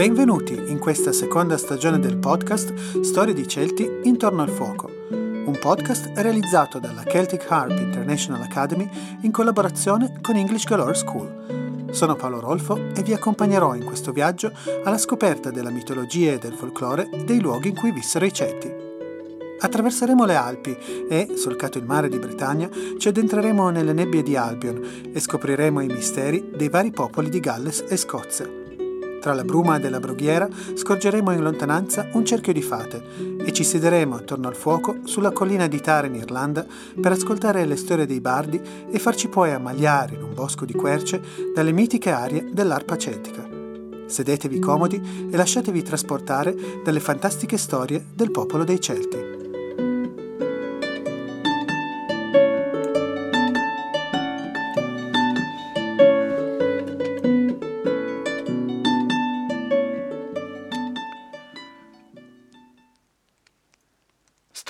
Benvenuti in questa seconda stagione del podcast Storie di Celti intorno al fuoco, un podcast realizzato dalla Celtic Harp International Academy in collaborazione con English Galore School. Sono Paolo Rolfo e vi accompagnerò in questo viaggio alla scoperta della mitologia e del folklore dei luoghi in cui vissero i Celti. Attraverseremo le Alpi e, solcato il mare di Bretagna, ci addentreremo nelle nebbie di Albion e scopriremo i misteri dei vari popoli di Galles e Scozia. Tra la bruma della brughiera scorgeremo in lontananza un cerchio di fate e ci siederemo attorno al fuoco sulla collina di Tara in Irlanda per ascoltare le storie dei bardi e farci poi ammagliare in un bosco di querce dalle mitiche arie dell'arpa celtica. Sedetevi comodi e lasciatevi trasportare dalle fantastiche storie del popolo dei Celti.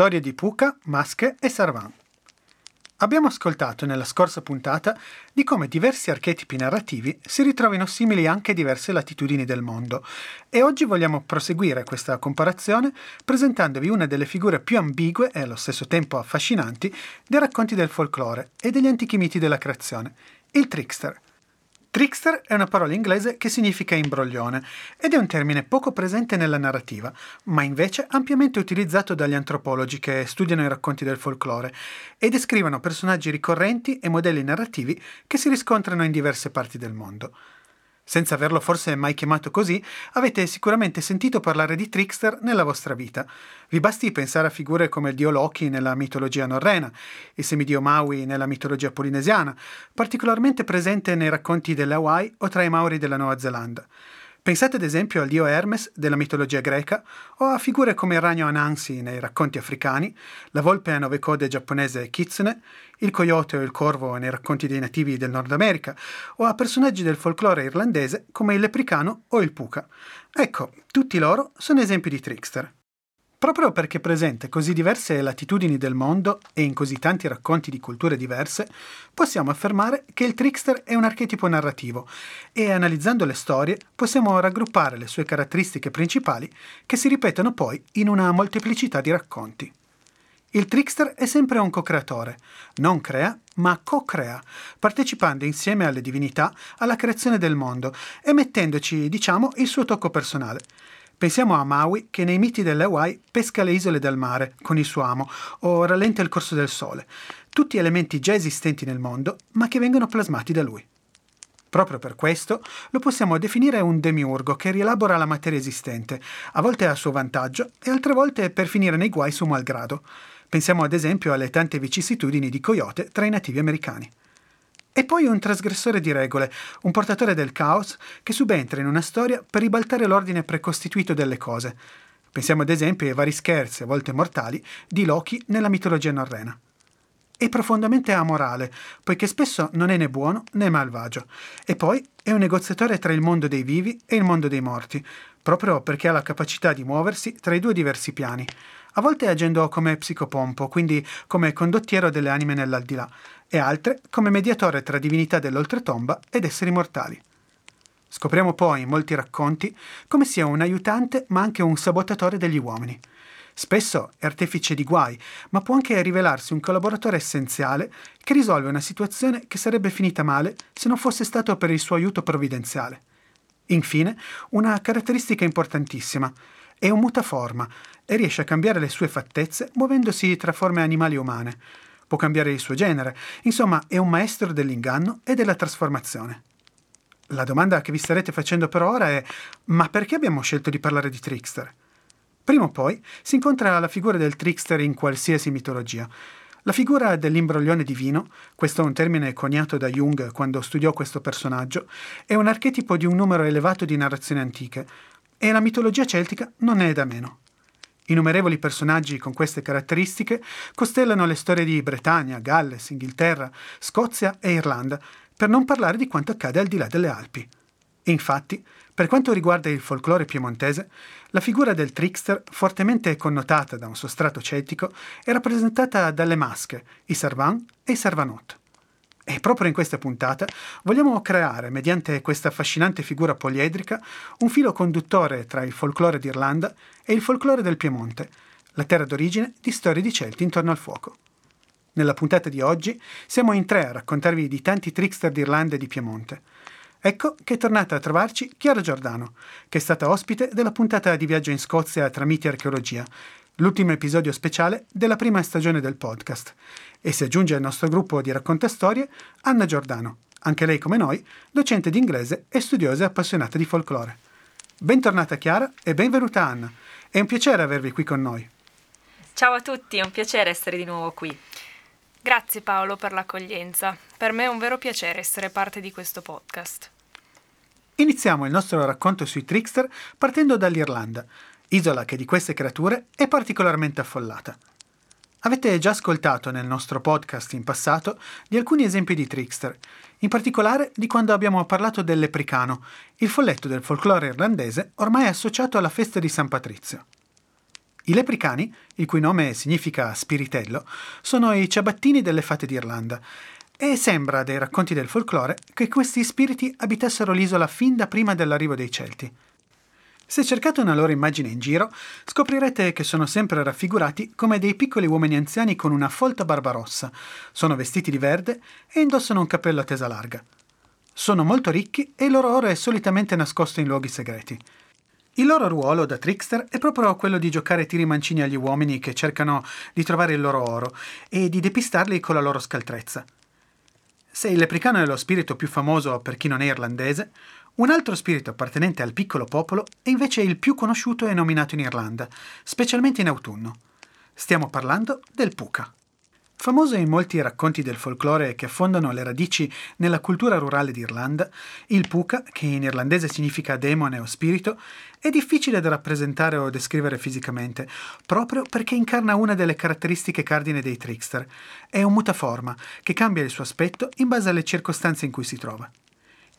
Storie di Puka, Masche e Sarvan. Abbiamo ascoltato nella scorsa puntata di come diversi archetipi narrativi si ritrovino simili anche a diverse latitudini del mondo e oggi vogliamo proseguire questa comparazione presentandovi una delle figure più ambigue e allo stesso tempo affascinanti dei racconti del folklore e degli antichi miti della creazione, il trickster. Trickster è una parola inglese che significa imbroglione ed è un termine poco presente nella narrativa, ma invece ampiamente utilizzato dagli antropologi che studiano i racconti del folklore e descrivono personaggi ricorrenti e modelli narrativi che si riscontrano in diverse parti del mondo. Senza averlo forse mai chiamato così, avete sicuramente sentito parlare di trickster nella vostra vita. Vi basti pensare a figure come il dio Loki nella mitologia norrena, il semidio Maui nella mitologia polinesiana, particolarmente presente nei racconti delle Hawaii o tra i Maori della Nuova Zelanda. Pensate ad esempio al dio Hermes della mitologia greca o a figure come il ragno Anansi nei racconti africani, la volpe a nove code giapponese Kitsune, il coyote o il corvo nei racconti dei nativi del Nord America o a personaggi del folklore irlandese come il lepricano o il puka. Ecco, tutti loro sono esempi di trickster. Proprio perché presente così diverse latitudini del mondo e in così tanti racconti di culture diverse, possiamo affermare che il trickster è un archetipo narrativo e analizzando le storie possiamo raggruppare le sue caratteristiche principali che si ripetono poi in una molteplicità di racconti. Il trickster è sempre un co-creatore, non crea, ma co-crea, partecipando insieme alle divinità alla creazione del mondo e mettendoci, diciamo, il suo tocco personale. Pensiamo a Maui che nei miti delle Hawaii pesca le isole del mare con il suo amo o rallenta il corso del sole, tutti elementi già esistenti nel mondo ma che vengono plasmati da lui. Proprio per questo lo possiamo definire un demiurgo che rielabora la materia esistente, a volte a suo vantaggio e altre volte per finire nei guai suo malgrado. Pensiamo ad esempio alle tante vicissitudini di Coyote tra i nativi americani. E poi un trasgressore di regole, un portatore del caos che subentra in una storia per ribaltare l'ordine precostituito delle cose. Pensiamo ad esempio ai vari scherzi, a volte mortali, di Loki nella mitologia norrena. È profondamente amorale, poiché spesso non è né buono né malvagio, e poi è un negoziatore tra il mondo dei vivi e il mondo dei morti, proprio perché ha la capacità di muoversi tra i due diversi piani, a volte agendo come psicopompo, quindi come condottiero delle anime nell'aldilà, e altre come mediatore tra divinità dell'oltretomba ed esseri mortali. Scopriamo poi in molti racconti come sia un aiutante ma anche un sabotatore degli uomini. Spesso è artefice di guai, ma può anche rivelarsi un collaboratore essenziale che risolve una situazione che sarebbe finita male se non fosse stato per il suo aiuto provvidenziale. Infine, una caratteristica importantissima, è un mutaforma e riesce a cambiare le sue fattezze muovendosi tra forme animali e umane può cambiare il suo genere, insomma è un maestro dell'inganno e della trasformazione. La domanda che vi starete facendo per ora è ma perché abbiamo scelto di parlare di trickster? Prima o poi si incontra la figura del trickster in qualsiasi mitologia. La figura dell'imbroglione divino, questo è un termine coniato da Jung quando studiò questo personaggio, è un archetipo di un numero elevato di narrazioni antiche, e la mitologia celtica non è da meno. Innumerevoli personaggi con queste caratteristiche costellano le storie di Bretagna, Galles, Inghilterra, Scozia e Irlanda, per non parlare di quanto accade al di là delle Alpi. Infatti, per quanto riguarda il folklore piemontese, la figura del trickster, fortemente connotata da un sostrato celtico, è rappresentata dalle masche, i sarvan e i sarvanot. E proprio in questa puntata vogliamo creare, mediante questa affascinante figura poliedrica, un filo conduttore tra il folklore d'Irlanda e il folklore del Piemonte, la terra d'origine di storie di Celti intorno al fuoco. Nella puntata di oggi siamo in tre a raccontarvi di tanti trickster d'Irlanda e di Piemonte. Ecco che è tornata a trovarci Chiara Giordano, che è stata ospite della puntata di viaggio in Scozia tra miti e archeologia, l'ultimo episodio speciale della prima stagione del podcast. E si aggiunge al nostro gruppo di raccontastorie Anna Giordano, anche lei come noi, docente di inglese e studiosa e appassionata di folklore. Bentornata Chiara e benvenuta Anna. È un piacere avervi qui con noi. Ciao a tutti, è un piacere essere di nuovo qui. Grazie Paolo per l'accoglienza. Per me è un vero piacere essere parte di questo podcast. Iniziamo il nostro racconto sui trickster partendo dall'Irlanda, isola che di queste creature è particolarmente affollata. Avete già ascoltato nel nostro podcast in passato di alcuni esempi di trickster, in particolare di quando abbiamo parlato del lepricano, il folletto del folklore irlandese ormai associato alla festa di San Patrizio. I lepricani, il cui nome significa spiritello, sono i ciabattini delle fate d'Irlanda e sembra dai racconti del folklore che questi spiriti abitassero l'isola fin da prima dell'arrivo dei Celti. Se cercate una loro immagine in giro, scoprirete che sono sempre raffigurati come dei piccoli uomini anziani con una folta barba rossa, sono vestiti di verde e indossano un cappello a tesa larga. Sono molto ricchi e il loro oro è solitamente nascosto in luoghi segreti. Il loro ruolo da trickster è proprio quello di giocare tiri mancini agli uomini che cercano di trovare il loro oro e di depistarli con la loro scaltrezza. Se il lepricano è lo spirito più famoso per chi non è irlandese, un altro spirito appartenente al piccolo popolo è invece il più conosciuto e nominato in Irlanda, specialmente in autunno. Stiamo parlando del Puka. Famoso in molti racconti del folklore che affondano le radici nella cultura rurale d'Irlanda, il Puka, che in irlandese significa demone o spirito, è difficile da rappresentare o descrivere fisicamente, proprio perché incarna una delle caratteristiche cardine dei trickster. È un mutaforma, che cambia il suo aspetto in base alle circostanze in cui si trova.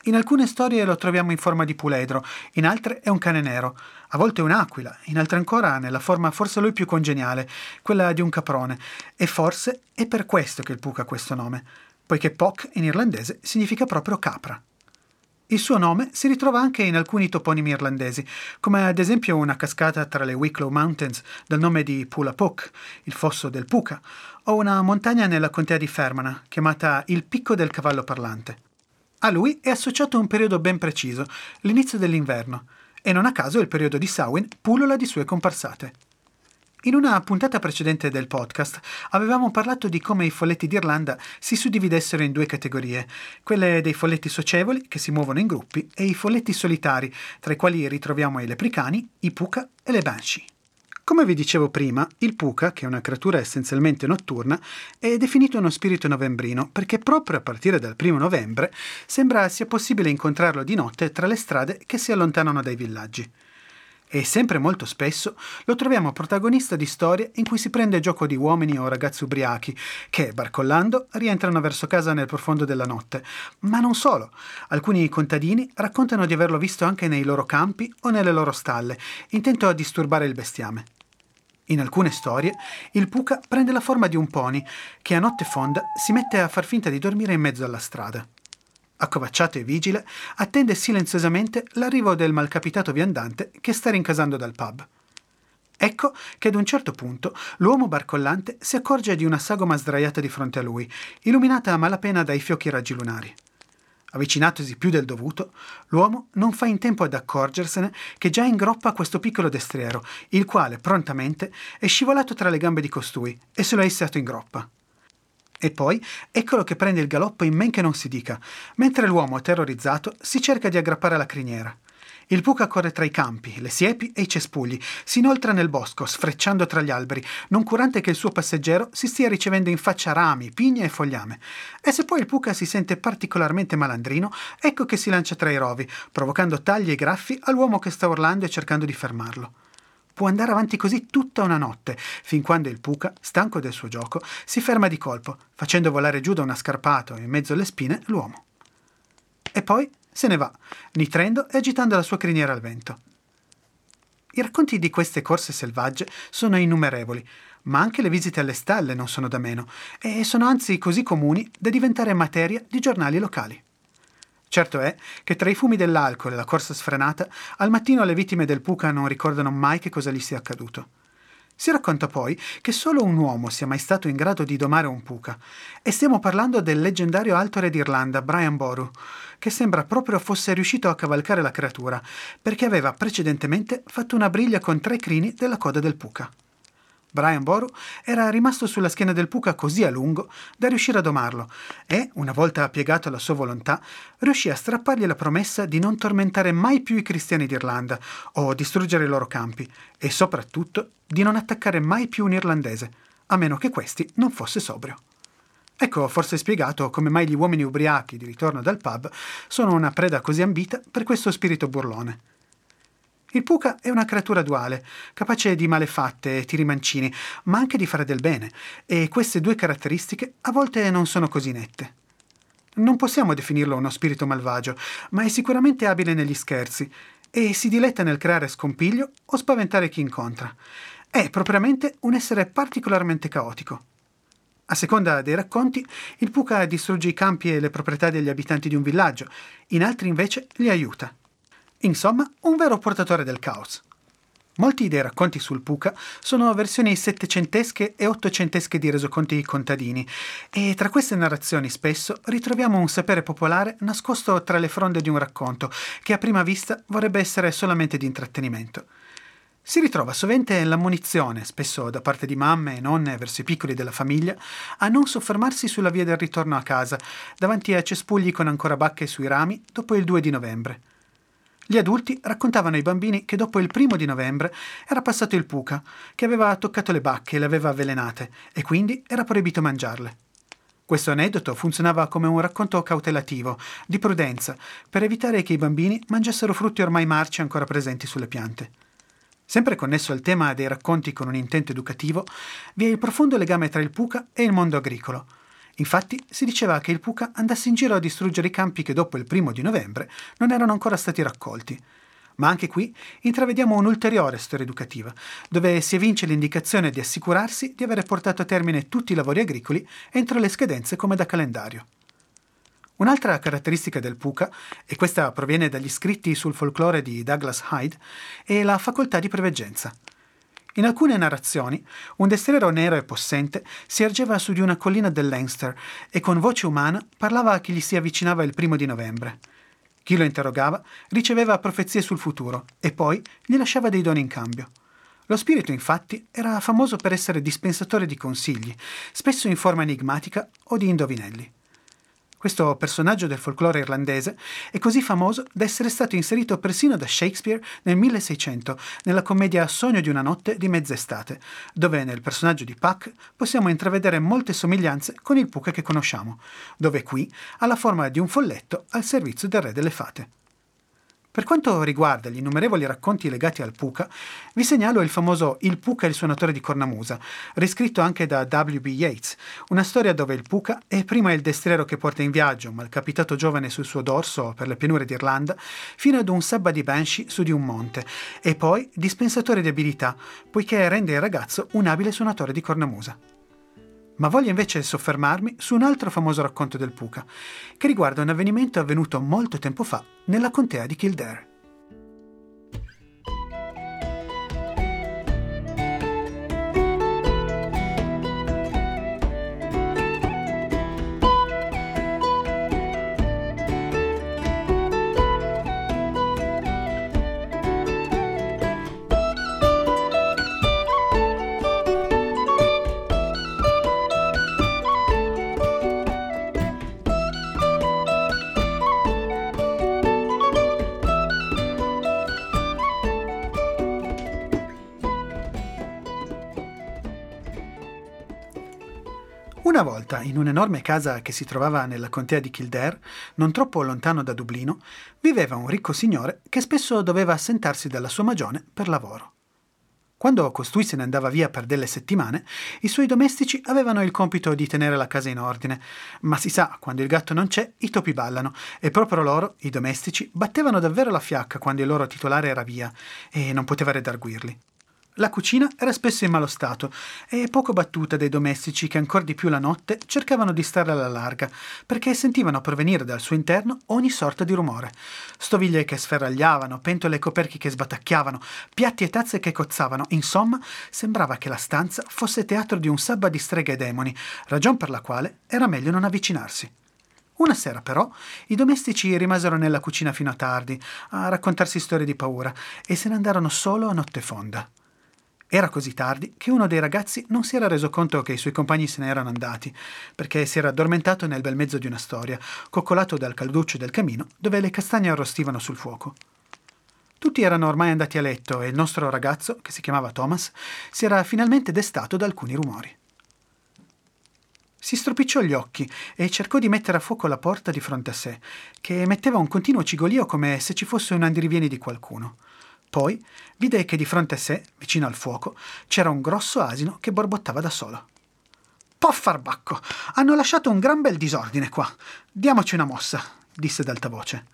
In alcune storie lo troviamo in forma di puledro, in altre è un cane nero, a volte un'aquila, in altre ancora nella forma forse lui più congeniale, quella di un caprone, e forse è per questo che il Puck ha questo nome, poiché Poc in irlandese significa proprio capra. Il suo nome si ritrova anche in alcuni toponimi irlandesi, come ad esempio una cascata tra le Wicklow Mountains dal nome di Pula Puck, il fosso del Puka, o una montagna nella contea di Fermana, chiamata il Picco del Cavallo Parlante. A lui è associato un periodo ben preciso, l'inizio dell'inverno, e non a caso il periodo di Samhain pullula di sue comparsate. In una puntata precedente del podcast avevamo parlato di come i folletti d'Irlanda si suddividessero in due categorie, quelle dei folletti socievoli, che si muovono in gruppi, e i folletti solitari, tra i quali ritroviamo i lepricani, i puka e le banshee. Come vi dicevo prima, il puka, che è una creatura essenzialmente notturna, è definito uno spirito novembrino perché proprio a partire dal primo novembre sembra sia possibile incontrarlo di notte tra le strade che si allontanano dai villaggi. E sempre molto spesso lo troviamo protagonista di storie in cui si prende gioco di uomini o ragazzi ubriachi che, barcollando, rientrano verso casa nel profondo della notte. Ma non solo. Alcuni contadini raccontano di averlo visto anche nei loro campi o nelle loro stalle, intento a disturbare il bestiame. In alcune storie, il puca prende la forma di un pony che a notte fonda si mette a far finta di dormire in mezzo alla strada. Accovacciato e vigile, attende silenziosamente l'arrivo del malcapitato viandante che sta rincasando dal pub. Ecco che ad un certo punto l'uomo barcollante si accorge di una sagoma sdraiata di fronte a lui, illuminata a malapena dai fiocchi raggi lunari. Avvicinatosi più del dovuto, l'uomo non fa in tempo ad accorgersene che già ingroppa questo piccolo destriero, il quale prontamente è scivolato tra le gambe di costui e se lo è issato in groppa. E poi eccolo che prende il galoppo in men che non si dica, mentre l'uomo, terrorizzato, si cerca di aggrappare alla criniera. Il Puca corre tra i campi, le siepi e i cespugli, si inoltra nel bosco, sfrecciando tra gli alberi, non curante che il suo passeggero si stia ricevendo in faccia rami, pigne e fogliame. E se poi il Puca si sente particolarmente malandrino, ecco che si lancia tra i rovi, provocando tagli e graffi all'uomo che sta urlando e cercando di fermarlo. Può andare avanti così tutta una notte, fin quando il Puca, stanco del suo gioco, si ferma di colpo, facendo volare giù da una scarpata in mezzo alle spine l'uomo. E poi se ne va, nitrendo e agitando la sua criniera al vento. I racconti di queste corse selvagge sono innumerevoli, ma anche le visite alle stalle non sono da meno, e sono anzi così comuni da diventare materia di giornali locali. Certo è che tra i fumi dell'alcol e la corsa sfrenata, al mattino le vittime del Puca non ricordano mai che cosa gli sia accaduto. Si racconta poi che solo un uomo sia mai stato in grado di domare un puca, e stiamo parlando del leggendario alto re d'Irlanda, Brian Boru, che sembra proprio fosse riuscito a cavalcare la creatura, perché aveva precedentemente fatto una briglia con tre crini della coda del puca. Brian Boru era rimasto sulla schiena del puca così a lungo da riuscire a domarlo e, una volta piegato alla sua volontà, riuscì a strappargli la promessa di non tormentare mai più i cristiani d'Irlanda o distruggere i loro campi e soprattutto di non attaccare mai più un irlandese, a meno che questi non fosse sobrio. Ecco forse spiegato come mai gli uomini ubriachi di ritorno dal pub sono una preda così ambita per questo spirito burlone. Il puca è una creatura duale, capace di malefatte e tiri mancini, ma anche di fare del bene, e queste due caratteristiche a volte non sono così nette. Non possiamo definirlo uno spirito malvagio, ma è sicuramente abile negli scherzi e si diletta nel creare scompiglio o spaventare chi incontra. È propriamente un essere particolarmente caotico. A seconda dei racconti, il puca distrugge i campi e le proprietà degli abitanti di un villaggio, in altri invece li aiuta. Insomma, un vero portatore del caos. Molti dei racconti sul Puca sono versioni settecentesche e ottocentesche di resoconti contadini e tra queste narrazioni spesso ritroviamo un sapere popolare nascosto tra le fronde di un racconto che a prima vista vorrebbe essere solamente di intrattenimento. Si ritrova sovente l'ammonizione, spesso da parte di mamme e nonne verso i piccoli della famiglia, a non soffermarsi sulla via del ritorno a casa, davanti a cespugli con ancora bacche sui rami, dopo il 2 di novembre. Gli adulti raccontavano ai bambini che dopo il primo di novembre era passato il puca, che aveva toccato le bacche e le aveva avvelenate, e quindi era proibito mangiarle. Questo aneddoto funzionava come un racconto cautelativo, di prudenza, per evitare che i bambini mangiassero frutti ormai marci ancora presenti sulle piante. Sempre connesso al tema dei racconti con un intento educativo, vi è il profondo legame tra il puca e il mondo agricolo. Infatti si diceva che il Puca andasse in giro a distruggere i campi che dopo il primo di novembre non erano ancora stati raccolti. Ma anche qui intravediamo un'ulteriore storia educativa, dove si evince l'indicazione di assicurarsi di avere portato a termine tutti i lavori agricoli entro le scadenze come da calendario. Un'altra caratteristica del Puca, e questa proviene dagli scritti sul folklore di Douglas Hyde, è la facoltà di preveggenza. In alcune narrazioni, un destriero nero e possente si ergeva su di una collina del Leinster e con voce umana parlava a chi gli si avvicinava il primo di novembre. Chi lo interrogava riceveva profezie sul futuro e poi gli lasciava dei doni in cambio. Lo spirito, infatti, era famoso per essere dispensatore di consigli, spesso in forma enigmatica o di indovinelli. Questo personaggio del folklore irlandese è così famoso da essere stato inserito persino da Shakespeare nel 1600 nella commedia Sogno di una notte di mezz'estate, dove nel personaggio di Puck possiamo intravedere molte somiglianze con il Puck che conosciamo, dove qui ha la forma di un folletto al servizio del re delle fate. Per quanto riguarda gli innumerevoli racconti legati al Puca, vi segnalo il famoso Il Puca e il suonatore di cornamusa, riscritto anche da W.B. Yeats, una storia dove il Puca è prima il destriero che porta in viaggio malcapitato giovane sul suo dorso per le pianure d'Irlanda, fino ad un sabba di Banshee su di un monte, e poi dispensatore di abilità, poiché rende il ragazzo un abile suonatore di cornamusa ma voglio invece soffermarmi su un altro famoso racconto del Puca, che riguarda un avvenimento avvenuto molto tempo fa nella contea di Kildare. Una volta, in un'enorme casa che si trovava nella contea di Kildare, non troppo lontano da Dublino, viveva un ricco signore che spesso doveva assentarsi dalla sua magione per lavoro. Quando costui se ne andava via per delle settimane, i suoi domestici avevano il compito di tenere la casa in ordine. Ma si sa, quando il gatto non c'è, i topi ballano, e proprio loro, i domestici, battevano davvero la fiacca quando il loro titolare era via, e non poteva redarguirli. La cucina era spesso in malo stato e poco battuta dai domestici che ancor di più la notte cercavano di stare alla larga, perché sentivano provenire dal suo interno ogni sorta di rumore. Stoviglie che sferragliavano, pentole e coperchi che sbatacchiavano, piatti e tazze che cozzavano, insomma, sembrava che la stanza fosse teatro di un sabba di streghe e demoni, ragion per la quale era meglio non avvicinarsi. Una sera però i domestici rimasero nella cucina fino a tardi a raccontarsi storie di paura e se ne andarono solo a notte fonda. Era così tardi che uno dei ragazzi non si era reso conto che i suoi compagni se ne erano andati, perché si era addormentato nel bel mezzo di una storia, coccolato dal calduccio del camino dove le castagne arrostivano sul fuoco. Tutti erano ormai andati a letto e il nostro ragazzo, che si chiamava Thomas, si era finalmente destato da alcuni rumori. Si stropicciò gli occhi e cercò di mettere a fuoco la porta di fronte a sé, che emetteva un continuo cigolio come se ci fosse un andirivieni di qualcuno. Poi vide che di fronte a sé, vicino al fuoco, c'era un grosso asino che borbottava da solo. Poffarbacco! Hanno lasciato un gran bel disordine qua. Diamoci una mossa, disse ad alta voce.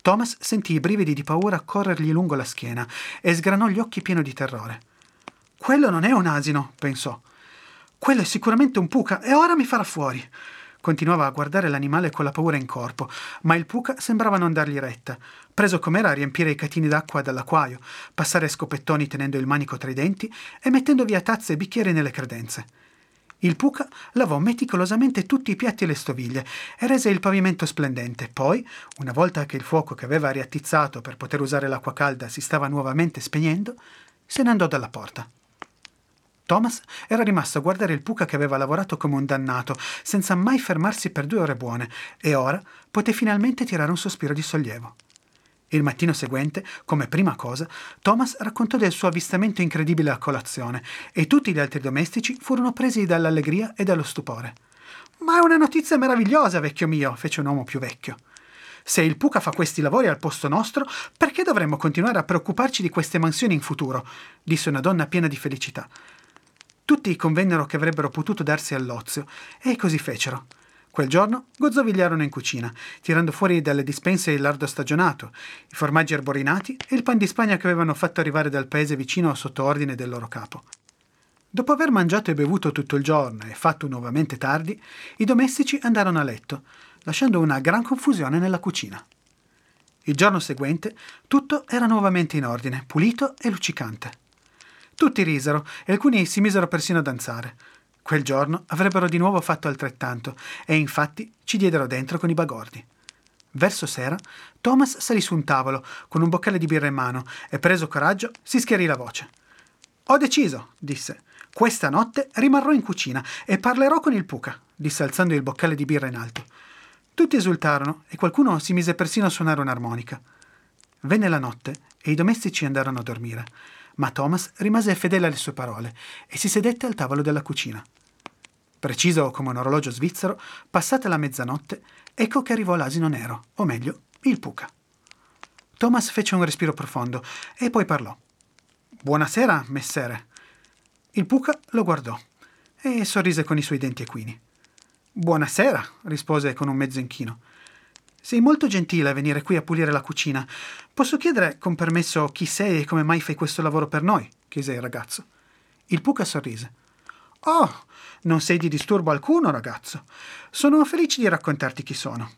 Thomas sentì i brividi di paura corrergli lungo la schiena e sgranò gli occhi pieno di terrore. Quello non è un asino, pensò. Quello è sicuramente un puca e ora mi farà fuori. Continuava a guardare l'animale con la paura in corpo, ma il puca sembrava non dargli retta. Preso com'era a riempire i catini d'acqua dall'acquaio, passare scopettoni tenendo il manico tra i denti e mettendo via tazze e bicchieri nelle credenze. Il Puca lavò meticolosamente tutti i piatti e le stoviglie e rese il pavimento splendente. Poi, una volta che il fuoco che aveva riattizzato per poter usare l'acqua calda si stava nuovamente spegnendo, se ne andò dalla porta. Thomas era rimasto a guardare il Puca che aveva lavorato come un dannato, senza mai fermarsi per due ore buone, e ora poté finalmente tirare un sospiro di sollievo. Il mattino seguente, come prima cosa, Thomas raccontò del suo avvistamento incredibile a colazione e tutti gli altri domestici furono presi dall'allegria e dallo stupore. Ma è una notizia meravigliosa, vecchio mio, fece un uomo più vecchio. Se il Puca fa questi lavori al posto nostro, perché dovremmo continuare a preoccuparci di queste mansioni in futuro? disse una donna piena di felicità. Tutti convennero che avrebbero potuto darsi all'ozio, e così fecero. Quel giorno gozzovigliarono in cucina, tirando fuori dalle dispense il lardo stagionato, i formaggi arborinati e il pan di Spagna che avevano fatto arrivare dal paese vicino sotto ordine del loro capo. Dopo aver mangiato e bevuto tutto il giorno e fatto nuovamente tardi, i domestici andarono a letto, lasciando una gran confusione nella cucina. Il giorno seguente tutto era nuovamente in ordine, pulito e luccicante. Tutti risero e alcuni si misero persino a danzare. Quel giorno avrebbero di nuovo fatto altrettanto e infatti ci diedero dentro con i bagordi. Verso sera, Thomas salì su un tavolo con un boccale di birra in mano e, preso coraggio, si schiarì la voce. Ho deciso, disse. Questa notte rimarrò in cucina e parlerò con il Puca, disse alzando il boccale di birra in alto. Tutti esultarono e qualcuno si mise persino a suonare un'armonica. Venne la notte e i domestici andarono a dormire ma Thomas rimase fedele alle sue parole e si sedette al tavolo della cucina. Preciso come un orologio svizzero, passata la mezzanotte, ecco che arrivò l'asino nero, o meglio, il Puca. Thomas fece un respiro profondo e poi parlò. Buonasera, messere. Il Puca lo guardò e sorrise con i suoi denti equini. Buonasera, rispose con un mezzo inchino. Sei molto gentile a venire qui a pulire la cucina. Posso chiedere, con permesso, chi sei e come mai fai questo lavoro per noi? chiese il ragazzo. Il Puca sorrise. Oh, non sei di disturbo alcuno, ragazzo. Sono felice di raccontarti chi sono.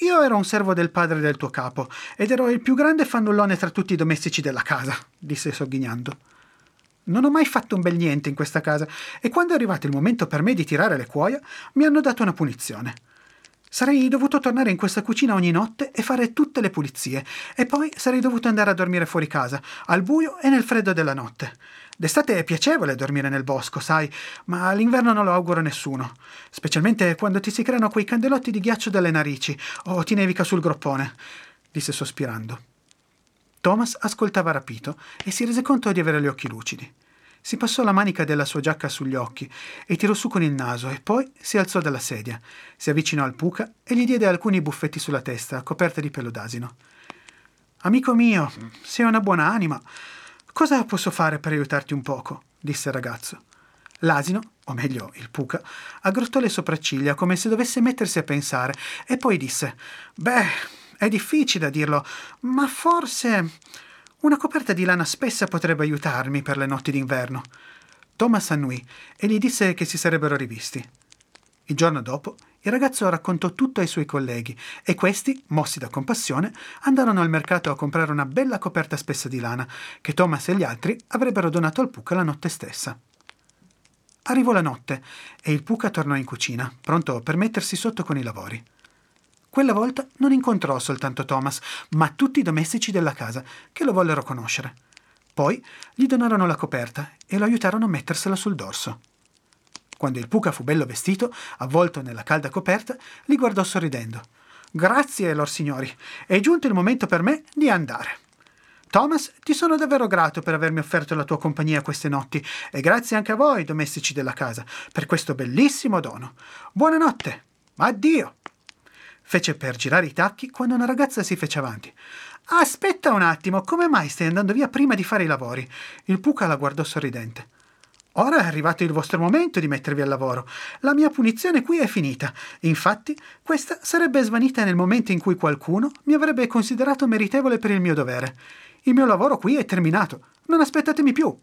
Io ero un servo del padre del tuo capo ed ero il più grande fannullone tra tutti i domestici della casa, disse sogghignando. Non ho mai fatto un bel niente in questa casa e quando è arrivato il momento per me di tirare le cuoia mi hanno dato una punizione. Sarei dovuto tornare in questa cucina ogni notte e fare tutte le pulizie, e poi sarei dovuto andare a dormire fuori casa, al buio e nel freddo della notte. D'estate è piacevole dormire nel bosco, sai, ma l'inverno non lo auguro a nessuno, specialmente quando ti si creano quei candelotti di ghiaccio dalle narici o ti nevica sul groppone, disse sospirando. Thomas ascoltava rapito e si rese conto di avere gli occhi lucidi. Si passò la manica della sua giacca sugli occhi e tirò su con il naso e poi si alzò dalla sedia, si avvicinò al Puca e gli diede alcuni buffetti sulla testa, coperta di pelo d'asino. Amico mio, sei una buona anima. Cosa posso fare per aiutarti un poco? disse il ragazzo. L'asino, o meglio il puca, aggrottò le sopracciglia come se dovesse mettersi a pensare e poi disse: Beh, è difficile a dirlo, ma forse una coperta di lana spessa potrebbe aiutarmi per le notti d'inverno. Thomas annui e gli disse che si sarebbero rivisti. Il giorno dopo il ragazzo raccontò tutto ai suoi colleghi e questi, mossi da compassione, andarono al mercato a comprare una bella coperta spessa di lana che Thomas e gli altri avrebbero donato al Puca la notte stessa. Arrivò la notte e il Puca tornò in cucina, pronto per mettersi sotto con i lavori. Quella volta non incontrò soltanto Thomas, ma tutti i domestici della casa, che lo vollero conoscere. Poi gli donarono la coperta e lo aiutarono a mettersela sul dorso. Quando il Puca fu bello vestito, avvolto nella calda coperta, li guardò sorridendo. Grazie, lor signori, è giunto il momento per me di andare. Thomas, ti sono davvero grato per avermi offerto la tua compagnia queste notti e grazie anche a voi, domestici della casa, per questo bellissimo dono. Buonanotte. Addio. Fece per girare i tacchi quando una ragazza si fece avanti. Aspetta un attimo, come mai stai andando via prima di fare i lavori? Il Puca la guardò sorridente. Ora è arrivato il vostro momento di mettervi al lavoro. La mia punizione qui è finita. Infatti, questa sarebbe svanita nel momento in cui qualcuno mi avrebbe considerato meritevole per il mio dovere. Il mio lavoro qui è terminato. Non aspettatemi più.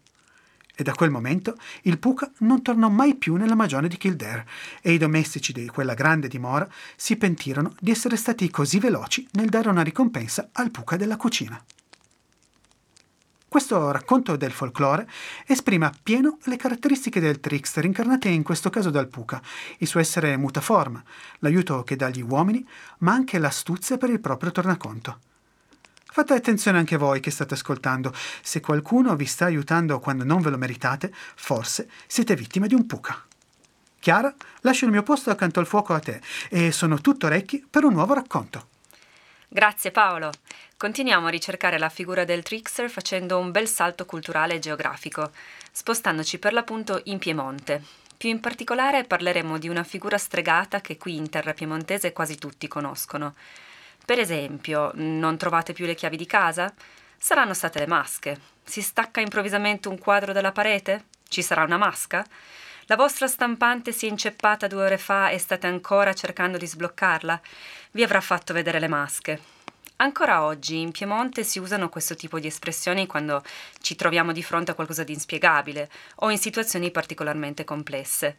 E da quel momento il Puca non tornò mai più nella magione di Kildare e i domestici di quella grande dimora si pentirono di essere stati così veloci nel dare una ricompensa al Puca della cucina. Questo racconto del folklore esprime appieno le caratteristiche del trickster incarnate in questo caso dal Puca, il suo essere mutaforma, l'aiuto che dà agli uomini, ma anche l'astuzia per il proprio tornaconto. Fate attenzione anche voi che state ascoltando. Se qualcuno vi sta aiutando quando non ve lo meritate, forse siete vittime di un puca. Chiara, lascio il mio posto accanto al fuoco a te e sono tutto orecchi per un nuovo racconto. Grazie Paolo. Continuiamo a ricercare la figura del trickster facendo un bel salto culturale e geografico, spostandoci per l'appunto in Piemonte. Più in particolare parleremo di una figura stregata che qui in terra piemontese quasi tutti conoscono. Per esempio, non trovate più le chiavi di casa? Saranno state le masche. Si stacca improvvisamente un quadro dalla parete? Ci sarà una masca? La vostra stampante si è inceppata due ore fa e state ancora cercando di sbloccarla? Vi avrà fatto vedere le masche. Ancora oggi in Piemonte si usano questo tipo di espressioni quando ci troviamo di fronte a qualcosa di inspiegabile o in situazioni particolarmente complesse.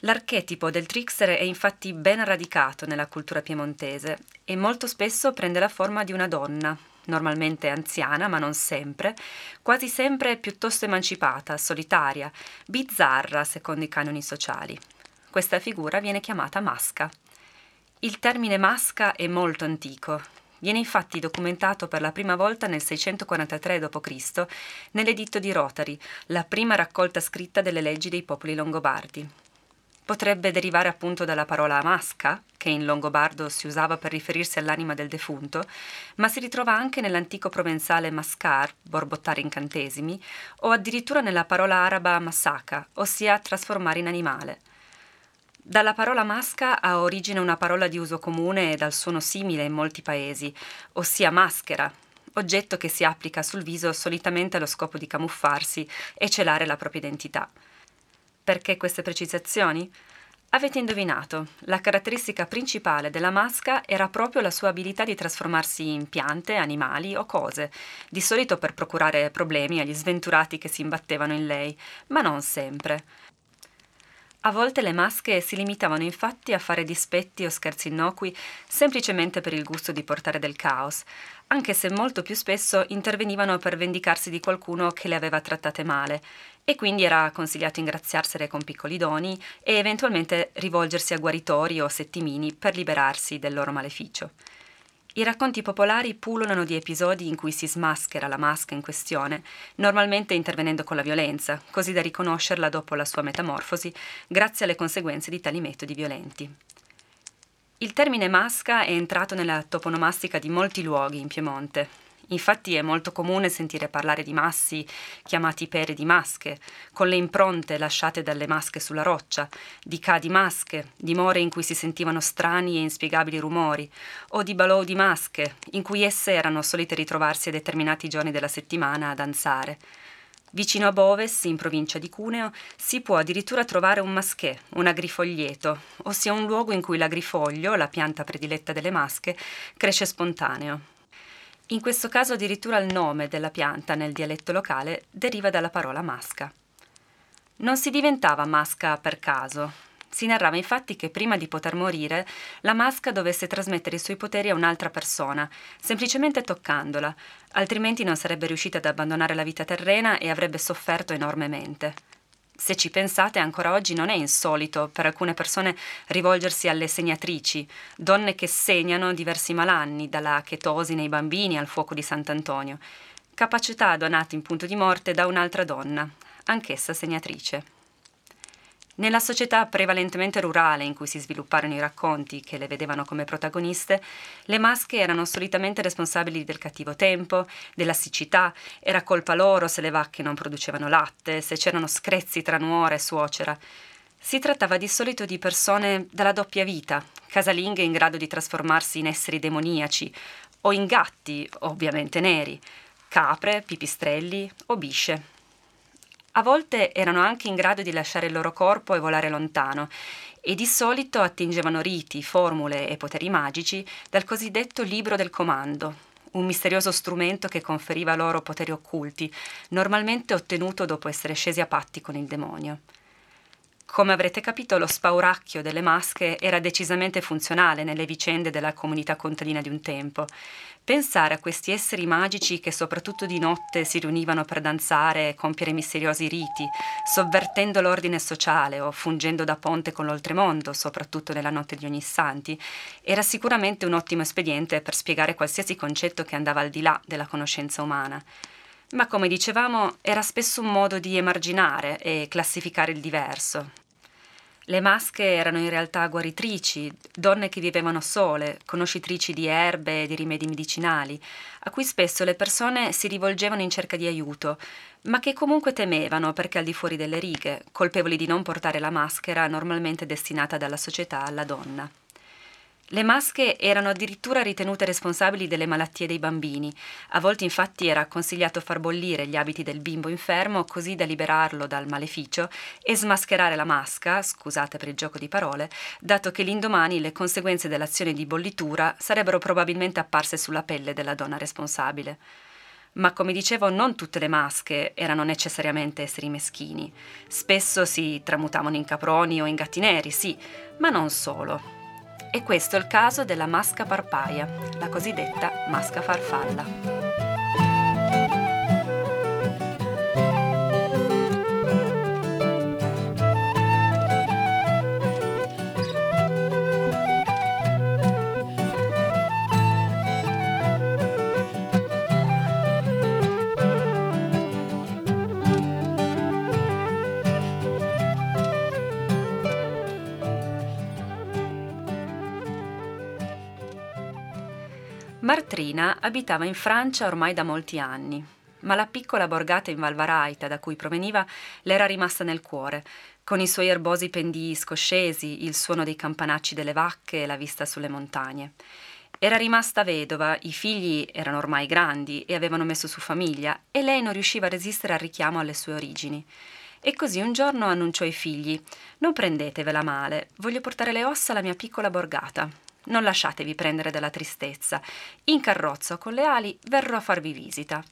L'archetipo del trickster è infatti ben radicato nella cultura piemontese e molto spesso prende la forma di una donna, normalmente anziana, ma non sempre, quasi sempre piuttosto emancipata, solitaria, bizzarra secondo i canoni sociali. Questa figura viene chiamata masca. Il termine masca è molto antico. Viene infatti documentato per la prima volta nel 643 d.C. nell'editto di Rotari, la prima raccolta scritta delle leggi dei popoli longobardi. Potrebbe derivare appunto dalla parola masca, che in longobardo si usava per riferirsi all'anima del defunto, ma si ritrova anche nell'antico provenzale mascar, borbottare incantesimi, o addirittura nella parola araba masaka, ossia trasformare in animale. Dalla parola masca ha origine una parola di uso comune e dal suono simile in molti paesi, ossia maschera, oggetto che si applica sul viso solitamente allo scopo di camuffarsi e celare la propria identità. Perché queste precisazioni? Avete indovinato, la caratteristica principale della masca era proprio la sua abilità di trasformarsi in piante, animali o cose, di solito per procurare problemi agli sventurati che si imbattevano in lei, ma non sempre. A volte le masche si limitavano infatti a fare dispetti o scherzi innocui semplicemente per il gusto di portare del caos, anche se molto più spesso intervenivano per vendicarsi di qualcuno che le aveva trattate male, e quindi era consigliato ingraziarsene con piccoli doni e eventualmente rivolgersi a guaritori o settimini per liberarsi del loro maleficio. I racconti popolari pululano di episodi in cui si smaschera la masca in questione, normalmente intervenendo con la violenza, così da riconoscerla dopo la sua metamorfosi, grazie alle conseguenze di tali metodi violenti. Il termine masca è entrato nella toponomastica di molti luoghi in Piemonte, Infatti è molto comune sentire parlare di massi chiamati pere di masche, con le impronte lasciate dalle masche sulla roccia, di ca di masche, dimore in cui si sentivano strani e inspiegabili rumori, o di balò di masche, in cui esse erano solite ritrovarsi a determinati giorni della settimana a danzare. Vicino a Boves, in provincia di Cuneo, si può addirittura trovare un maschè, un agrifoglieto, ossia un luogo in cui l'agrifoglio, la pianta prediletta delle masche, cresce spontaneo. In questo caso addirittura il nome della pianta nel dialetto locale deriva dalla parola masca. Non si diventava masca per caso, si narrava infatti che prima di poter morire la masca dovesse trasmettere i suoi poteri a un'altra persona, semplicemente toccandola, altrimenti non sarebbe riuscita ad abbandonare la vita terrena e avrebbe sofferto enormemente. Se ci pensate, ancora oggi non è insolito per alcune persone rivolgersi alle segnatrici, donne che segnano diversi malanni, dalla chetosi nei bambini al fuoco di Sant'Antonio, capacità donate in punto di morte da un'altra donna, anch'essa segnatrice. Nella società prevalentemente rurale in cui si svilupparono i racconti che le vedevano come protagoniste, le masche erano solitamente responsabili del cattivo tempo, della siccità, era colpa loro se le vacche non producevano latte, se c'erano screzi tra nuora e suocera. Si trattava di solito di persone dalla doppia vita, casalinghe in grado di trasformarsi in esseri demoniaci, o in gatti, ovviamente neri, capre, pipistrelli o bisce. A volte erano anche in grado di lasciare il loro corpo e volare lontano, e di solito attingevano riti, formule e poteri magici dal cosiddetto libro del comando, un misterioso strumento che conferiva loro poteri occulti, normalmente ottenuto dopo essere scesi a patti con il demonio. Come avrete capito, lo spauracchio delle masche era decisamente funzionale nelle vicende della comunità contadina di un tempo. Pensare a questi esseri magici che soprattutto di notte si riunivano per danzare e compiere misteriosi riti, sovvertendo l'ordine sociale o fungendo da ponte con l'oltremondo, soprattutto nella notte di ogni santi, era sicuramente un ottimo espediente per spiegare qualsiasi concetto che andava al di là della conoscenza umana ma come dicevamo era spesso un modo di emarginare e classificare il diverso. Le masche erano in realtà guaritrici, donne che vivevano sole, conoscitrici di erbe e di rimedi medicinali, a cui spesso le persone si rivolgevano in cerca di aiuto, ma che comunque temevano perché al di fuori delle righe, colpevoli di non portare la maschera normalmente destinata dalla società alla donna. Le masche erano addirittura ritenute responsabili delle malattie dei bambini. A volte infatti era consigliato far bollire gli abiti del bimbo infermo così da liberarlo dal maleficio e smascherare la masca, scusate per il gioco di parole, dato che l'indomani le conseguenze dell'azione di bollitura sarebbero probabilmente apparse sulla pelle della donna responsabile. Ma come dicevo, non tutte le masche erano necessariamente esseri meschini. Spesso si tramutavano in caproni o in gatti neri, sì, ma non solo. E questo è il caso della masca parpaia, la cosiddetta masca farfalla. Martrina abitava in Francia ormai da molti anni, ma la piccola borgata in Valvaraita da cui proveniva le era rimasta nel cuore, con i suoi erbosi pendii scoscesi, il suono dei campanacci delle vacche e la vista sulle montagne. Era rimasta vedova, i figli erano ormai grandi e avevano messo su famiglia, e lei non riusciva a resistere al richiamo alle sue origini. E così un giorno annunciò ai figli: Non prendetevela male, voglio portare le ossa alla mia piccola borgata. Non lasciatevi prendere dalla tristezza. In carrozza con le ali verrò a farvi visita.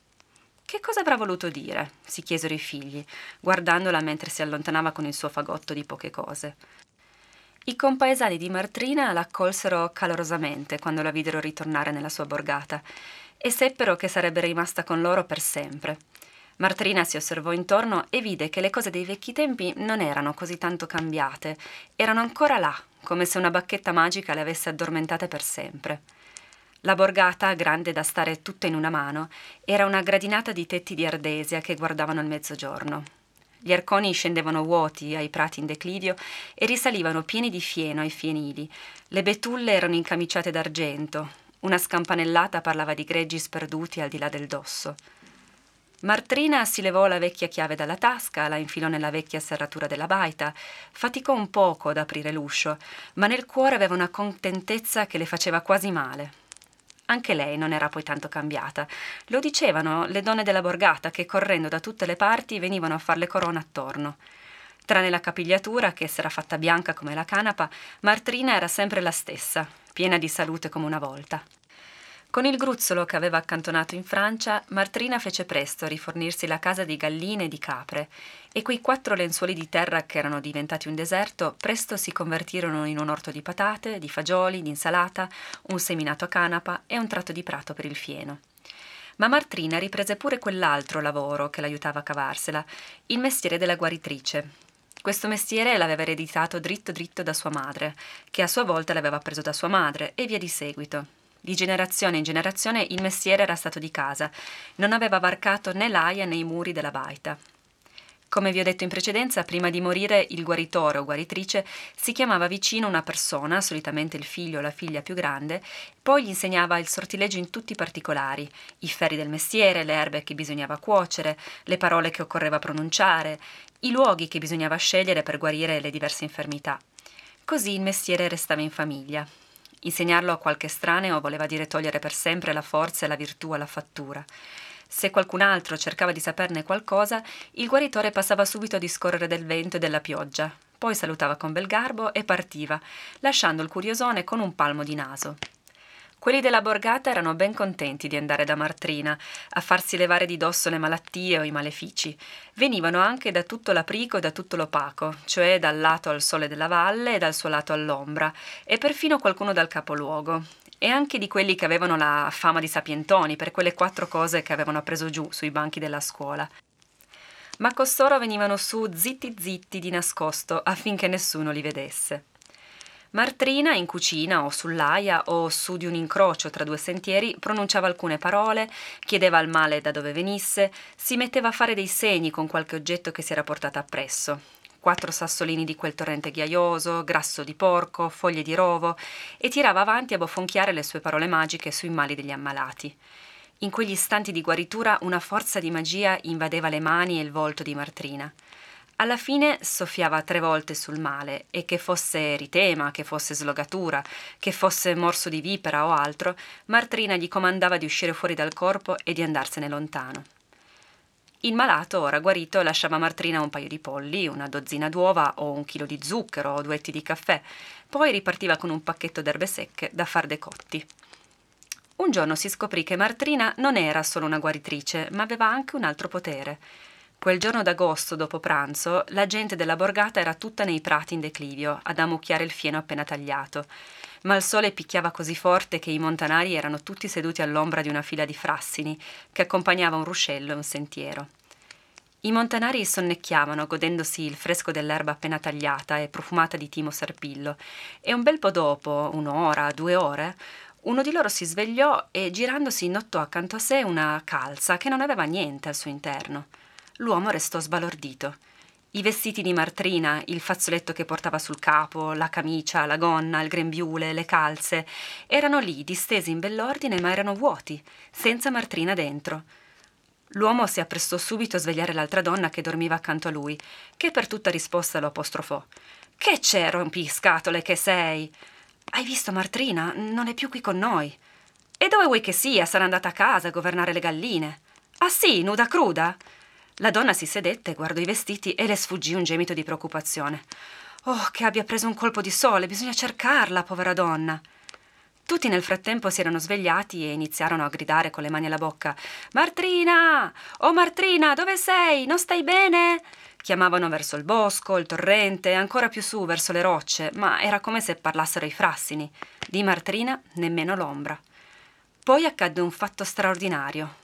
Che cosa avrà voluto dire? si chiesero i figli, guardandola mentre si allontanava con il suo fagotto di poche cose. I compaesani di Martrina l'accolsero calorosamente quando la videro ritornare nella sua borgata e seppero che sarebbe rimasta con loro per sempre. Martrina si osservò intorno e vide che le cose dei vecchi tempi non erano così tanto cambiate, erano ancora là, come se una bacchetta magica le avesse addormentate per sempre. La borgata, grande da stare tutta in una mano, era una gradinata di tetti di ardesia che guardavano il mezzogiorno. Gli arconi scendevano vuoti ai prati in declivio e risalivano pieni di fieno ai fienili. Le betulle erano incamiciate d'argento. Una scampanellata parlava di greggi sperduti al di là del dosso. Martrina si levò la vecchia chiave dalla tasca, la infilò nella vecchia serratura della baita, faticò un poco ad aprire l'uscio, ma nel cuore aveva una contentezza che le faceva quasi male. Anche lei non era poi tanto cambiata. Lo dicevano le donne della borgata che correndo da tutte le parti venivano a farle corona attorno. Tranne la capigliatura, che s'era fatta bianca come la canapa, Martrina era sempre la stessa, piena di salute come una volta. Con il gruzzolo che aveva accantonato in Francia, Martrina fece presto a rifornirsi la casa di galline e di capre, e quei quattro lenzuoli di terra che erano diventati un deserto presto si convertirono in un orto di patate, di fagioli, di insalata, un seminato a canapa e un tratto di prato per il fieno. Ma Martrina riprese pure quell'altro lavoro che l'aiutava a cavarsela, il mestiere della guaritrice. Questo mestiere l'aveva ereditato dritto dritto da sua madre, che a sua volta l'aveva preso da sua madre, e via di seguito. Di generazione in generazione il mestiere era stato di casa, non aveva varcato né l'aia né i muri della baita. Come vi ho detto in precedenza, prima di morire il guaritore o guaritrice si chiamava vicino una persona, solitamente il figlio o la figlia più grande, poi gli insegnava il sortileggio in tutti i particolari, i ferri del mestiere, le erbe che bisognava cuocere, le parole che occorreva pronunciare, i luoghi che bisognava scegliere per guarire le diverse infermità. Così il mestiere restava in famiglia. Insegnarlo a qualche estraneo voleva dire togliere per sempre la forza e la virtù alla fattura. Se qualcun altro cercava di saperne qualcosa, il guaritore passava subito a discorrere del vento e della pioggia, poi salutava con bel garbo e partiva, lasciando il curiosone con un palmo di naso. Quelli della borgata erano ben contenti di andare da Martrina a farsi levare di dosso le malattie o i malefici. Venivano anche da tutto l'aprico e da tutto l'opaco, cioè dal lato al sole della valle e dal suo lato all'ombra, e perfino qualcuno dal capoluogo, e anche di quelli che avevano la fama di sapientoni per quelle quattro cose che avevano preso giù sui banchi della scuola. Ma costoro venivano su zitti zitti di nascosto affinché nessuno li vedesse. Martrina in cucina o sull'aia o su di un incrocio tra due sentieri pronunciava alcune parole, chiedeva al male da dove venisse, si metteva a fare dei segni con qualche oggetto che si era portata appresso. Quattro sassolini di quel torrente ghiaioso, grasso di porco, foglie di rovo, e tirava avanti a bofonchiare le sue parole magiche sui mali degli ammalati. In quegli istanti di guaritura una forza di magia invadeva le mani e il volto di Martrina. Alla fine soffiava tre volte sul male e che fosse eritema, che fosse slogatura, che fosse morso di vipera o altro, Martrina gli comandava di uscire fuori dal corpo e di andarsene lontano. Il malato, ora guarito, lasciava a Martrina un paio di polli, una dozzina d'uova o un chilo di zucchero o due etti di caffè, poi ripartiva con un pacchetto d'erbe secche da far decotti. Un giorno si scoprì che Martrina non era solo una guaritrice, ma aveva anche un altro potere. Quel giorno d'agosto, dopo pranzo, la gente della borgata era tutta nei prati in declivio, ad ammucchiare il fieno appena tagliato. Ma il sole picchiava così forte che i montanari erano tutti seduti all'ombra di una fila di frassini, che accompagnava un ruscello e un sentiero. I montanari sonnecchiavano, godendosi il fresco dell'erba appena tagliata e profumata di timo serpillo, e un bel po' dopo, un'ora, due ore, uno di loro si svegliò e girandosi notò accanto a sé una calza che non aveva niente al suo interno. L'uomo restò sbalordito. I vestiti di Martrina, il fazzoletto che portava sul capo, la camicia, la gonna, il grembiule, le calze, erano lì, distesi in bell'ordine, ma erano vuoti, senza Martrina dentro. L'uomo si apprestò subito a svegliare l'altra donna che dormiva accanto a lui, che per tutta risposta lo apostrofò. Che c'è, rompiscatole che sei? Hai visto Martrina? Non è più qui con noi. E dove vuoi che sia? Sarà andata a casa a governare le galline. Ah sì, nuda cruda? La donna si sedette, guardò i vestiti e le sfuggì un gemito di preoccupazione. Oh, che abbia preso un colpo di sole, bisogna cercarla, povera donna. Tutti nel frattempo si erano svegliati e iniziarono a gridare con le mani alla bocca. Martrina! Oh Martrina, dove sei? Non stai bene? Chiamavano verso il bosco, il torrente, ancora più su, verso le rocce, ma era come se parlassero i frassini. Di Martrina nemmeno l'ombra. Poi accadde un fatto straordinario.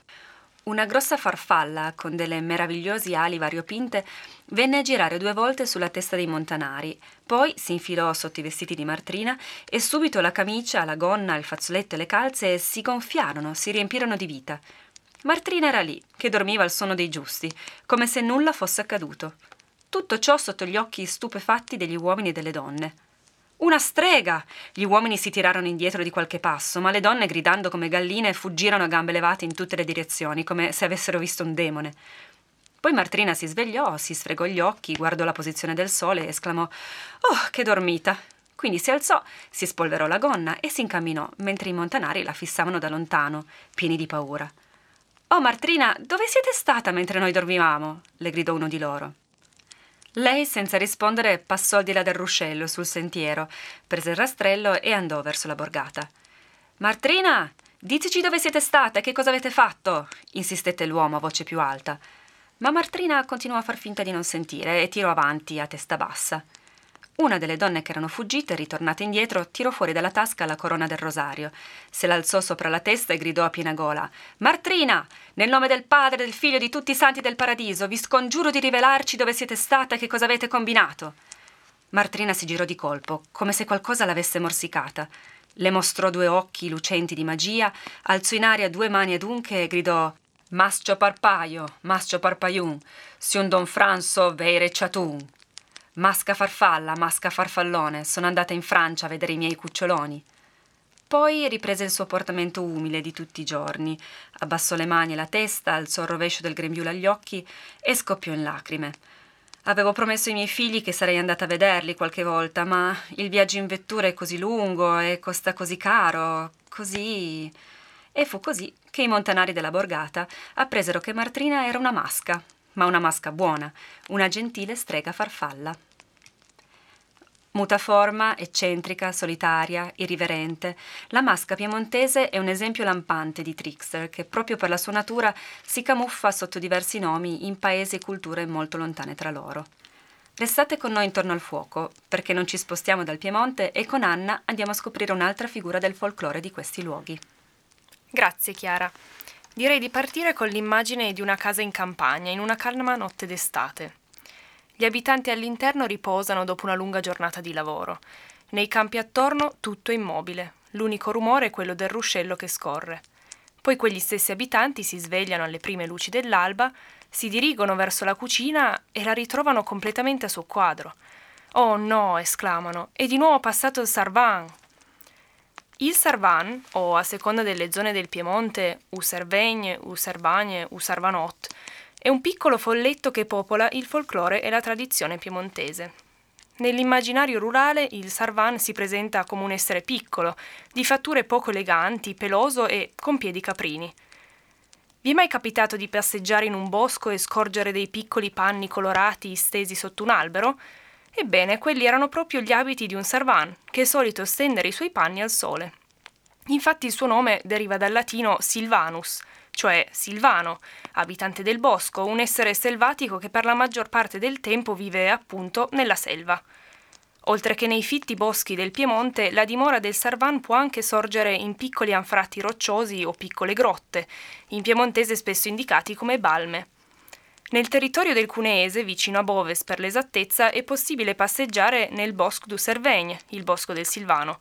Una grossa farfalla, con delle meravigliose ali variopinte, venne a girare due volte sulla testa dei montanari, poi si infilò sotto i vestiti di Martrina e subito la camicia, la gonna, il fazzoletto e le calze si gonfiarono, si riempirono di vita. Martrina era lì, che dormiva al sonno dei giusti, come se nulla fosse accaduto. Tutto ciò sotto gli occhi stupefatti degli uomini e delle donne. Una strega! Gli uomini si tirarono indietro di qualche passo, ma le donne, gridando come galline, fuggirono a gambe levate in tutte le direzioni, come se avessero visto un demone. Poi Martrina si svegliò, si sfregò gli occhi, guardò la posizione del sole e esclamò: Oh, che dormita! Quindi si alzò, si spolverò la gonna e si incamminò, mentre i montanari la fissavano da lontano, pieni di paura. Oh Martrina, dove siete stata mentre noi dormivamo? le gridò uno di loro. Lei, senza rispondere, passò al di là del ruscello sul sentiero, prese il rastrello e andò verso la borgata. Martrina, diteci dove siete stata e che cosa avete fatto, insistette l'uomo a voce più alta. Ma Martrina continuò a far finta di non sentire e tirò avanti a testa bassa. Una delle donne che erano fuggite, ritornate indietro, tirò fuori dalla tasca la corona del rosario, se l'alzò sopra la testa e gridò a piena gola: Martrina, nel nome del Padre, del Figlio e di tutti i santi del paradiso, vi scongiuro di rivelarci dove siete stata e che cosa avete combinato. Martrina si girò di colpo, come se qualcosa l'avesse morsicata. Le mostrò due occhi lucenti di magia, alzò in aria due mani adunche e gridò: Mascio parpaio, mascio parpaiun, siun don Franso veire ciatun. Masca farfalla, masca farfallone, sono andata in Francia a vedere i miei cuccioloni. Poi riprese il suo portamento umile di tutti i giorni, abbassò le mani e la testa, alzò il rovescio del grembiule agli occhi e scoppiò in lacrime. Avevo promesso ai miei figli che sarei andata a vederli qualche volta, ma il viaggio in vettura è così lungo e costa così caro, così. E fu così che i montanari della borgata appresero che Martrina era una masca, ma una masca buona, una gentile strega farfalla. Mutaforma, eccentrica, solitaria, irriverente, la masca piemontese è un esempio lampante di trickster che proprio per la sua natura si camuffa sotto diversi nomi in paesi e culture molto lontane tra loro. Restate con noi intorno al fuoco, perché non ci spostiamo dal Piemonte e con Anna andiamo a scoprire un'altra figura del folklore di questi luoghi. Grazie Chiara. Direi di partire con l'immagine di una casa in campagna, in una calma notte d'estate. Gli abitanti all'interno riposano dopo una lunga giornata di lavoro. Nei campi attorno tutto è immobile, l'unico rumore è quello del ruscello che scorre. Poi quegli stessi abitanti si svegliano alle prime luci dell'alba, si dirigono verso la cucina e la ritrovano completamente a suo quadro. Oh no, esclamano, è di nuovo passato il Sarvan, il Sarvan, o a seconda delle zone del Piemonte, Uservegne, Uservagne, Usarvanot, è un piccolo folletto che popola il folklore e la tradizione piemontese. Nell'immaginario rurale il Sarvan si presenta come un essere piccolo, di fatture poco eleganti, peloso e con piedi caprini. Vi è mai capitato di passeggiare in un bosco e scorgere dei piccoli panni colorati stesi sotto un albero? Ebbene, quelli erano proprio gli abiti di un sarvan, che è solito stendere i suoi panni al sole. Infatti il suo nome deriva dal latino silvanus, cioè silvano, abitante del bosco, un essere selvatico che per la maggior parte del tempo vive appunto nella selva. Oltre che nei fitti boschi del Piemonte, la dimora del Sarvan può anche sorgere in piccoli anfratti rocciosi o piccole grotte, in piemontese spesso indicati come balme. Nel territorio del Cuneese, vicino a Boves per l'esattezza, è possibile passeggiare nel Bosque du Cervegne, il bosco del Silvano,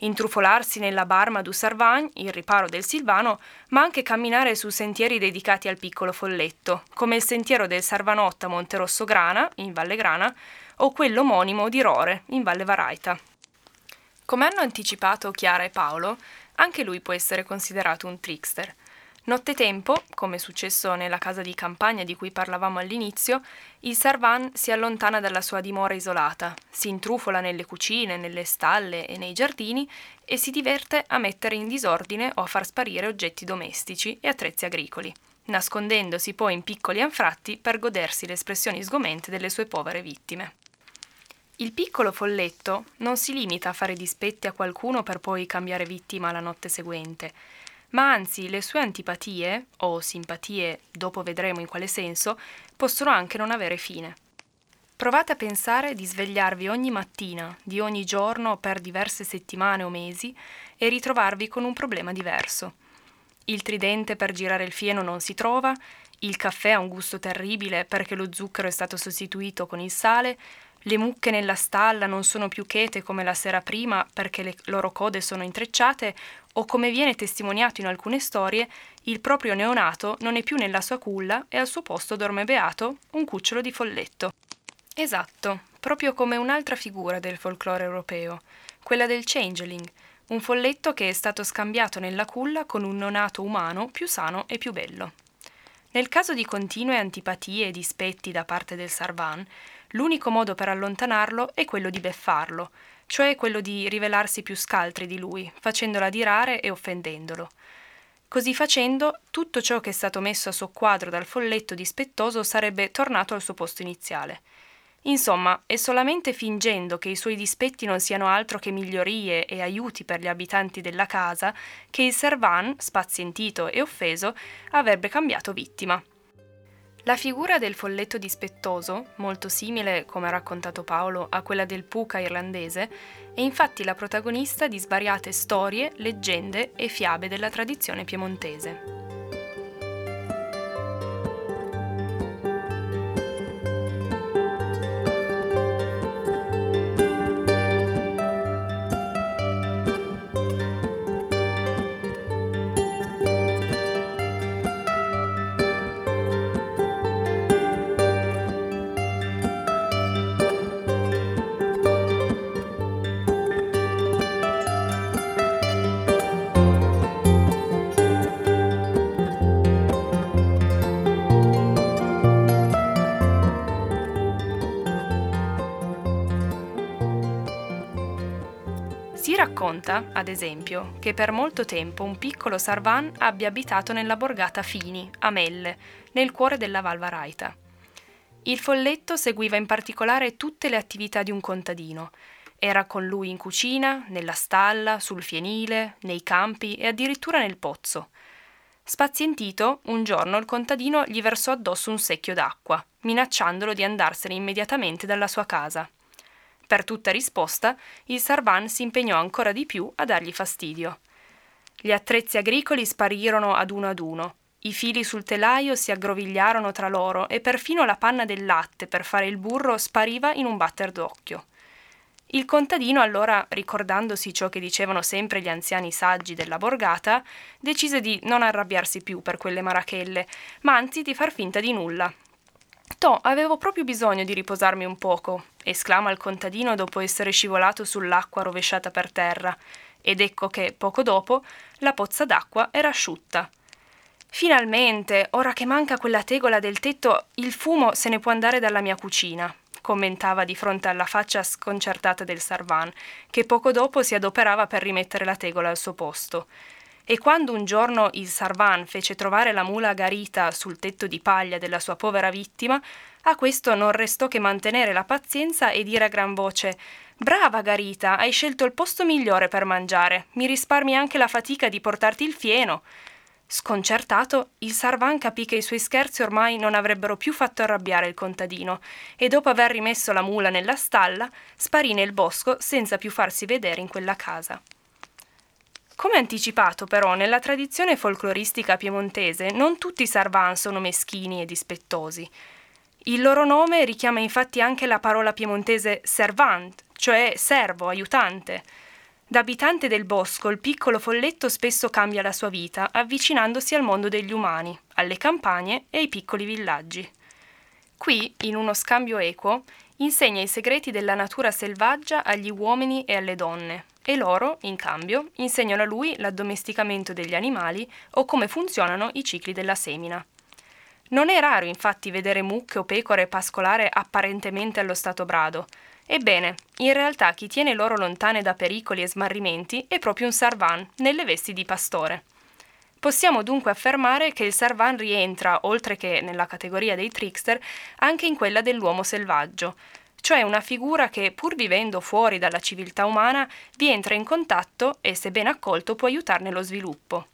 intrufolarsi nella Barma du Sarvagne, il riparo del Silvano, ma anche camminare su sentieri dedicati al piccolo folletto, come il sentiero del Sarvanotta Monterosso Grana, in Valle Grana, o quello omonimo di Rore, in Valle Varaita. Come hanno anticipato Chiara e Paolo, anche lui può essere considerato un trickster. Nottetempo, come è successo nella casa di campagna di cui parlavamo all'inizio, il Sarvan si allontana dalla sua dimora isolata, si intrufola nelle cucine, nelle stalle e nei giardini e si diverte a mettere in disordine o a far sparire oggetti domestici e attrezzi agricoli, nascondendosi poi in piccoli anfratti per godersi le espressioni sgomente delle sue povere vittime. Il piccolo folletto non si limita a fare dispetti a qualcuno per poi cambiare vittima la notte seguente, ma anzi le sue antipatie, o simpatie, dopo vedremo in quale senso, possono anche non avere fine. Provate a pensare di svegliarvi ogni mattina, di ogni giorno per diverse settimane o mesi e ritrovarvi con un problema diverso. Il tridente per girare il fieno non si trova, il caffè ha un gusto terribile perché lo zucchero è stato sostituito con il sale, le mucche nella stalla non sono più chete come la sera prima perché le loro code sono intrecciate o come viene testimoniato in alcune storie, il proprio neonato non è più nella sua culla e al suo posto dorme beato un cucciolo di folletto. Esatto, proprio come un'altra figura del folklore europeo, quella del changeling, un folletto che è stato scambiato nella culla con un neonato umano più sano e più bello. Nel caso di continue antipatie e dispetti da parte del Sarvan, L'unico modo per allontanarlo è quello di beffarlo, cioè quello di rivelarsi più scaltri di lui, facendola adirare e offendendolo. Così facendo, tutto ciò che è stato messo a soqquadro dal folletto dispettoso sarebbe tornato al suo posto iniziale. Insomma, è solamente fingendo che i suoi dispetti non siano altro che migliorie e aiuti per gli abitanti della casa che il servan, spazientito e offeso, avrebbe cambiato vittima. La figura del folletto dispettoso, molto simile, come ha raccontato Paolo, a quella del puca irlandese, è infatti la protagonista di svariate storie, leggende e fiabe della tradizione piemontese. Racconta, ad esempio, che per molto tempo un piccolo Sarvan abbia abitato nella borgata Fini, a Melle, nel cuore della Val Varaita. Il folletto seguiva in particolare tutte le attività di un contadino. Era con lui in cucina, nella stalla, sul fienile, nei campi e addirittura nel pozzo. Spazientito, un giorno il contadino gli versò addosso un secchio d'acqua, minacciandolo di andarsene immediatamente dalla sua casa. Per tutta risposta, il Sarvan si impegnò ancora di più a dargli fastidio. Gli attrezzi agricoli sparirono ad uno ad uno, i fili sul telaio si aggrovigliarono tra loro e perfino la panna del latte per fare il burro spariva in un batter d'occhio. Il contadino allora, ricordandosi ciò che dicevano sempre gli anziani saggi della borgata, decise di non arrabbiarsi più per quelle marachelle, ma anzi di far finta di nulla To, avevo proprio bisogno di riposarmi un poco, esclama il contadino dopo essere scivolato sull'acqua rovesciata per terra, ed ecco che, poco dopo, la pozza d'acqua era asciutta. Finalmente, ora che manca quella tegola del tetto, il fumo se ne può andare dalla mia cucina, commentava di fronte alla faccia sconcertata del Sarvan, che poco dopo si adoperava per rimettere la tegola al suo posto. E quando un giorno il Sarvan fece trovare la mula Garita sul tetto di paglia della sua povera vittima, a questo non restò che mantenere la pazienza e dire a gran voce Brava Garita, hai scelto il posto migliore per mangiare, mi risparmi anche la fatica di portarti il fieno. Sconcertato, il Sarvan capì che i suoi scherzi ormai non avrebbero più fatto arrabbiare il contadino e dopo aver rimesso la mula nella stalla, sparì nel bosco senza più farsi vedere in quella casa. Come anticipato però, nella tradizione folcloristica piemontese non tutti i Sarvan sono meschini e dispettosi. Il loro nome richiama infatti anche la parola piemontese servant, cioè servo, aiutante. Da abitante del bosco, il piccolo folletto spesso cambia la sua vita, avvicinandosi al mondo degli umani, alle campagne e ai piccoli villaggi. Qui, in uno scambio equo, insegna i segreti della natura selvaggia agli uomini e alle donne, e loro, in cambio, insegnano a lui l'addomesticamento degli animali o come funzionano i cicli della semina. Non è raro infatti vedere mucche o pecore pascolare apparentemente allo stato brado. Ebbene, in realtà chi tiene loro lontane da pericoli e smarrimenti è proprio un sarvan nelle vesti di pastore. Possiamo dunque affermare che il sarvan rientra, oltre che nella categoria dei trickster, anche in quella dell'uomo selvaggio, cioè una figura che, pur vivendo fuori dalla civiltà umana, vi entra in contatto e, se ben accolto, può aiutarne lo sviluppo.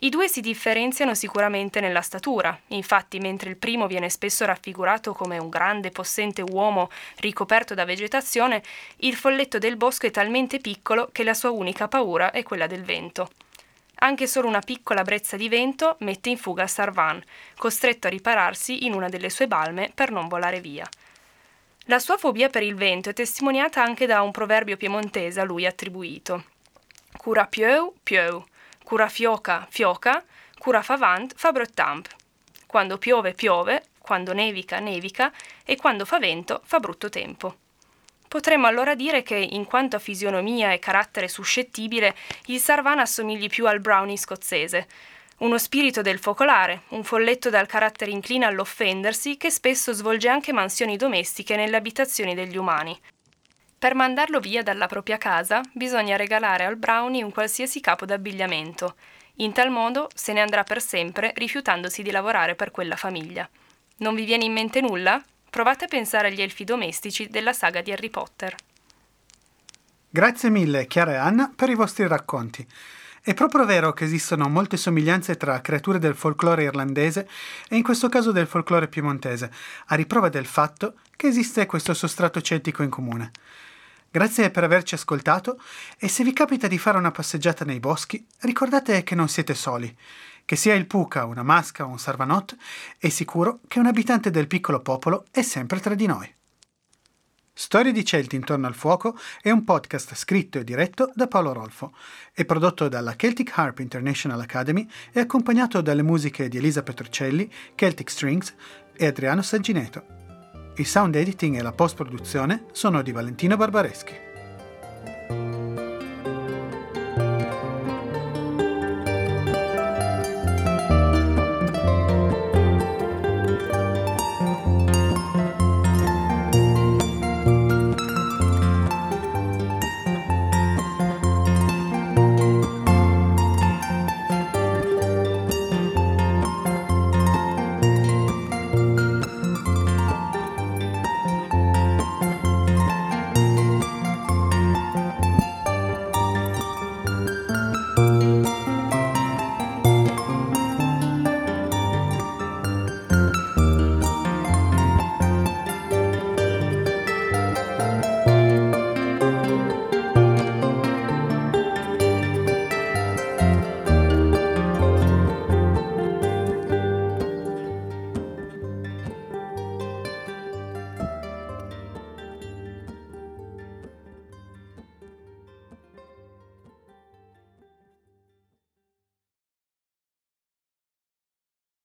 I due si differenziano sicuramente nella statura, infatti mentre il primo viene spesso raffigurato come un grande possente uomo ricoperto da vegetazione, il folletto del bosco è talmente piccolo che la sua unica paura è quella del vento. Anche solo una piccola brezza di vento mette in fuga Sarvan, costretto a ripararsi in una delle sue balme per non volare via. La sua fobia per il vento è testimoniata anche da un proverbio piemontese a lui attribuito. Cura pieu, pieu, cura fioca, fioca, cura favant, fa bruttamp. Quando piove, piove, quando nevica, nevica e quando fa vento, fa brutto tempo. Potremmo allora dire che, in quanto a fisionomia e carattere suscettibile, il Sarvan assomigli più al brownie scozzese, Uno spirito del focolare, un folletto dal carattere inclina all'offendersi che spesso svolge anche mansioni domestiche nelle abitazioni degli umani. Per mandarlo via dalla propria casa bisogna regalare al brownie un qualsiasi capo d'abbigliamento. In tal modo se ne andrà per sempre rifiutandosi di lavorare per quella famiglia. Non vi viene in mente nulla? Provate a pensare agli elfi domestici della saga di Harry Potter. Grazie mille Chiara e Anna per i vostri racconti. È proprio vero che esistono molte somiglianze tra creature del folklore irlandese e in questo caso del folklore piemontese, a riprova del fatto che esiste questo sostrato celtico in comune. Grazie per averci ascoltato e se vi capita di fare una passeggiata nei boschi, ricordate che non siete soli. Che sia il Puca, una masca o un Sarvanot, è sicuro che un abitante del piccolo popolo è sempre tra di noi. Storie di Celti intorno al fuoco è un podcast scritto e diretto da Paolo Rolfo. È prodotto dalla Celtic Harp International Academy e accompagnato dalle musiche di Elisa Petrocelli, Celtic Strings e Adriano Saggineto. Il sound editing e la post-produzione sono di Valentino Barbareschi.